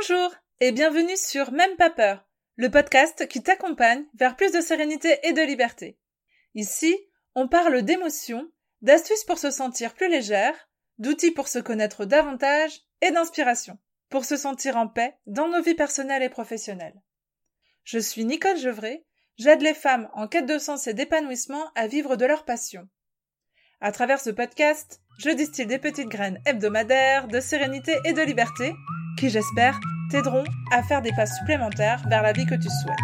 Bonjour et bienvenue sur Même pas peur, le podcast qui t'accompagne vers plus de sérénité et de liberté. Ici, on parle d'émotions, d'astuces pour se sentir plus légère, d'outils pour se connaître davantage et d'inspiration pour se sentir en paix dans nos vies personnelles et professionnelles. Je suis Nicole Gevray, j'aide les femmes en quête de sens et d'épanouissement à vivre de leur passion. À travers ce podcast, je distille des petites graines hebdomadaires de sérénité et de liberté qui, j'espère, t'aideront à faire des pas supplémentaires vers la vie que tu souhaites.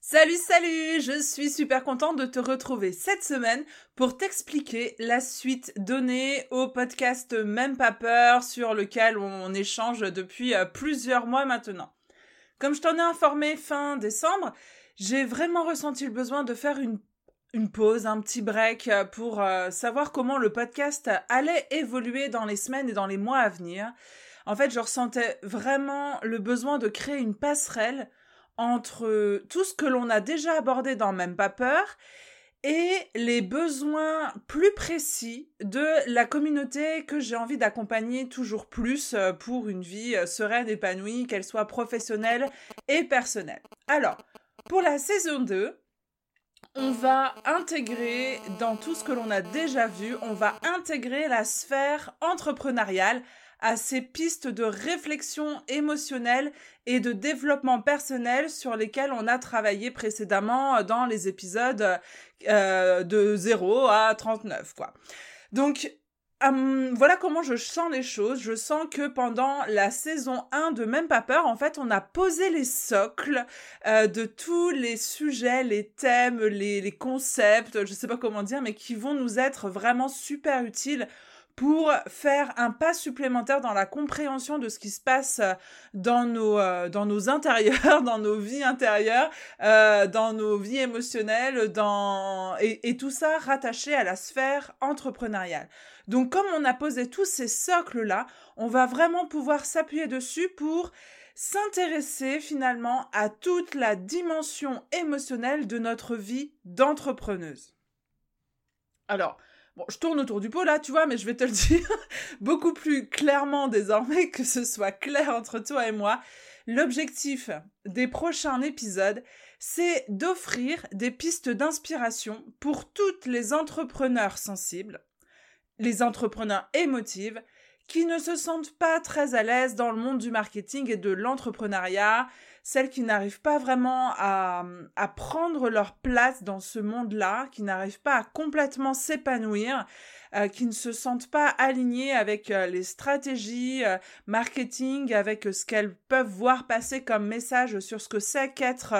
Salut, salut Je suis super contente de te retrouver cette semaine pour t'expliquer la suite donnée au podcast Même pas peur sur lequel on échange depuis euh, plusieurs mois maintenant. Comme je t'en ai informé fin décembre, j'ai vraiment ressenti le besoin de faire une une pause, un petit break euh, pour euh, savoir comment le podcast allait évoluer dans les semaines et dans les mois à venir. En fait, je ressentais vraiment le besoin de créer une passerelle entre tout ce que l'on a déjà abordé dans Même pas peur et les besoins plus précis de la communauté que j'ai envie d'accompagner toujours plus euh, pour une vie sereine, épanouie, qu'elle soit professionnelle et personnelle. Alors, pour la saison 2, on va intégrer dans tout ce que l'on a déjà vu, on va intégrer la sphère entrepreneuriale à ces pistes de réflexion émotionnelle et de développement personnel sur lesquelles on a travaillé précédemment dans les épisodes euh, de 0 à 39 quoi. Donc Hum, voilà comment je sens les choses. Je sens que pendant la saison 1 de Même pas peur, en fait, on a posé les socles euh, de tous les sujets, les thèmes, les, concepts, je sais pas comment dire, mais qui vont nous être vraiment super utiles pour faire un pas supplémentaire dans la compréhension de ce qui se passe euh, dans nos, euh, dans nos intérieurs, dans nos vies intérieures, euh, dans nos vies émotionnelles, dans... Et, et, tout ça rattaché à la sphère entrepreneuriale. Donc comme on a posé tous ces socles-là, on va vraiment pouvoir s'appuyer dessus pour s'intéresser finalement à toute la dimension émotionnelle de notre vie d'entrepreneuse. Alors, Bon, je tourne autour du pot là, tu vois, mais je vais te le dire beaucoup plus clairement désormais, que ce soit clair entre toi et moi. L'objectif des prochains épisodes, c'est d'offrir des pistes d'inspiration pour toutes les entrepreneurs sensibles, les entrepreneurs émotifs, qui ne se sentent pas très à l'aise dans le monde du marketing et de l'entrepreneuriat, celles qui n'arrivent pas vraiment à, à prendre leur place dans ce monde-là, qui n'arrivent pas à complètement s'épanouir, euh, qui ne se sentent pas alignées avec euh, les stratégies euh, marketing, avec ce qu'elles peuvent voir passer comme message sur ce que c'est qu'être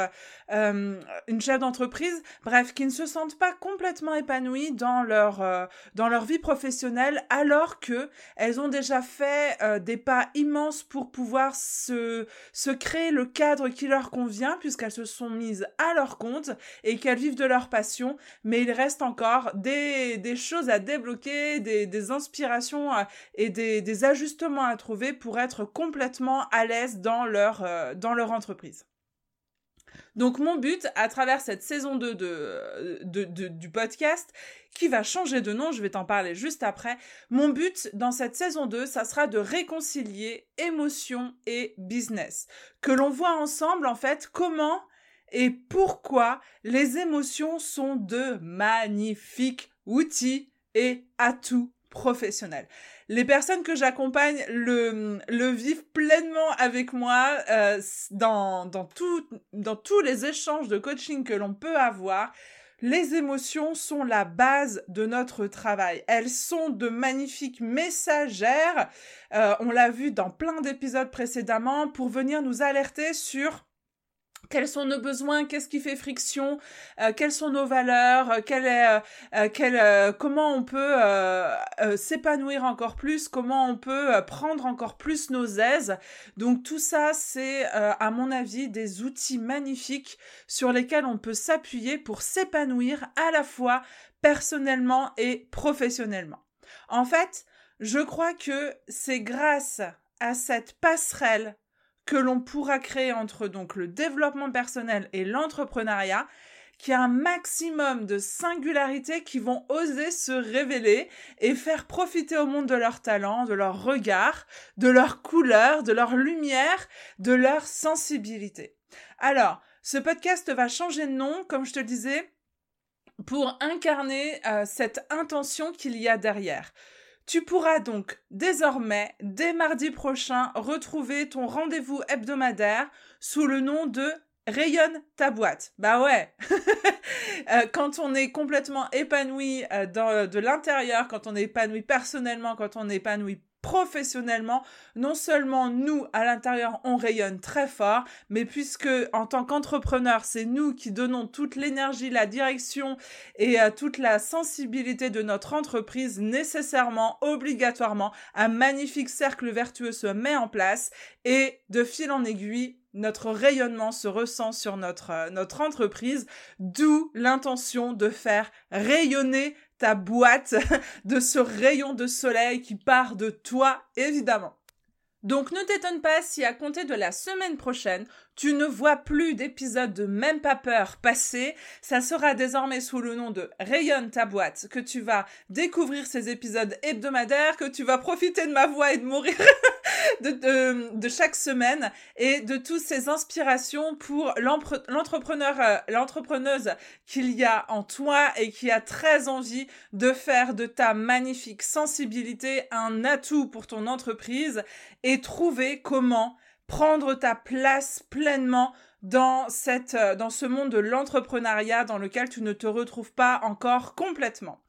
une chef d'entreprise, bref, qui ne se sentent pas complètement épanouies dans leur dans leur vie professionnelle, alors que elles ont déjà fait des pas immenses pour pouvoir se se créer le cadre qui leur convient, puisqu'elles se sont mises à leur compte et qu'elles vivent de leur passion, mais il reste encore des choses à débloquer des, inspirations et des, ajustements à trouver pour être complètement à l'aise dans leur, euh, dans leur entreprise. Donc mon but à travers cette saison 2 de, du podcast, qui va changer de nom, je vais t'en parler juste après, mon but dans cette saison 2, ça sera de réconcilier émotion et business. Que l'on voit ensemble en fait comment et pourquoi les émotions sont de magnifiques outils et atout professionnel. Les personnes que j'accompagne le, vivent pleinement avec moi euh, dans, dans, dans tous les échanges de coaching que l'on peut avoir. Les émotions sont la base de notre travail. Elles sont de magnifiques messagères. Euh, on l'a vu dans plein d'épisodes précédemment pour venir nous alerter sur quels sont nos besoins, qu'est-ce qui fait friction, euh, quelles sont nos valeurs, euh, est, euh, comment on peut s'épanouir encore plus, comment on peut prendre encore plus nos aises. Donc tout ça, c'est à mon avis des outils magnifiques sur lesquels on peut s'appuyer pour s'épanouir à la fois personnellement et professionnellement. En fait, je crois que c'est grâce à cette passerelle que l'on pourra créer entre donc le développement personnel et l'entrepreneuriat qu'il y a un maximum de singularités qui vont oser se révéler et faire profiter au monde de leur talent, de leur regard, de leur couleur, de leur lumière, de leur sensibilité. Alors, ce podcast va changer de nom, comme je te disais, pour incarner euh, cette intention qu'il y a derrière. Tu pourras donc désormais, dès mardi prochain, retrouver ton rendez-vous hebdomadaire sous le nom de Rayonne ta boîte. Bah ouais. Euh, quand on est complètement épanoui euh, de l'intérieur, quand on est épanoui personnellement, quand on est épanoui professionnellement, non seulement nous, à l'intérieur, on rayonne très fort, mais puisque en tant qu'entrepreneur, c'est nous qui donnons toute l'énergie, la direction et euh, toute la sensibilité de notre entreprise, nécessairement, obligatoirement, un magnifique cercle vertueux se met en place et de fil en aiguille, notre rayonnement se ressent sur notre, euh, notre entreprise, d'où l'intention de faire rayonner boîte de ce rayon de soleil qui part de toi, évidemment. Donc ne t'étonne pas si à compter de la semaine prochaine, tu ne vois plus d'épisodes de Même pas peur passer. Ça sera désormais sous le nom de Rayonne ta boîte que tu vas découvrir ces épisodes hebdomadaires, que tu vas profiter de ma voix et de mourir de, chaque semaine et de toutes ces inspirations pour l'entrepreneur, euh, l'entrepreneuse qu'il y a en toi et qui a très envie de faire de ta magnifique sensibilité un atout pour ton entreprise et trouver comment prendre ta place pleinement dans cette euh, dans ce monde de l'entrepreneuriat dans lequel tu ne te retrouves pas encore complètement.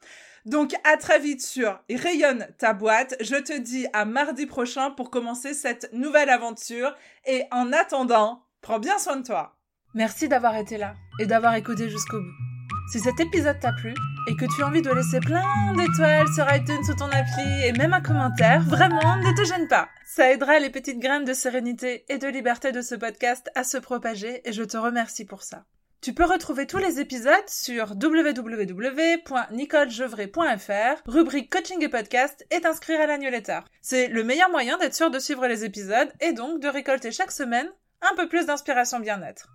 Donc à très vite sur Rayonne ta boîte. Je te dis à mardi prochain pour commencer cette nouvelle aventure et en attendant, prends bien soin de toi. Merci d'avoir été là et d'avoir écouté jusqu'au bout. Si cet épisode t'a plu et que tu as envie de laisser plein d'étoiles sur iTunes sous ton appli et même un commentaire, vraiment, ne te gêne pas. Ça aidera les petites graines de sérénité et de liberté de ce podcast à se propager et je te remercie pour ça. Tu peux retrouver tous les épisodes sur www.nicolejevray.fr, rubrique coaching et podcast et t'inscrire à la newsletter. C'est le meilleur moyen d'être sûr de suivre les épisodes et donc de récolter chaque semaine un peu plus d'inspiration bien-être.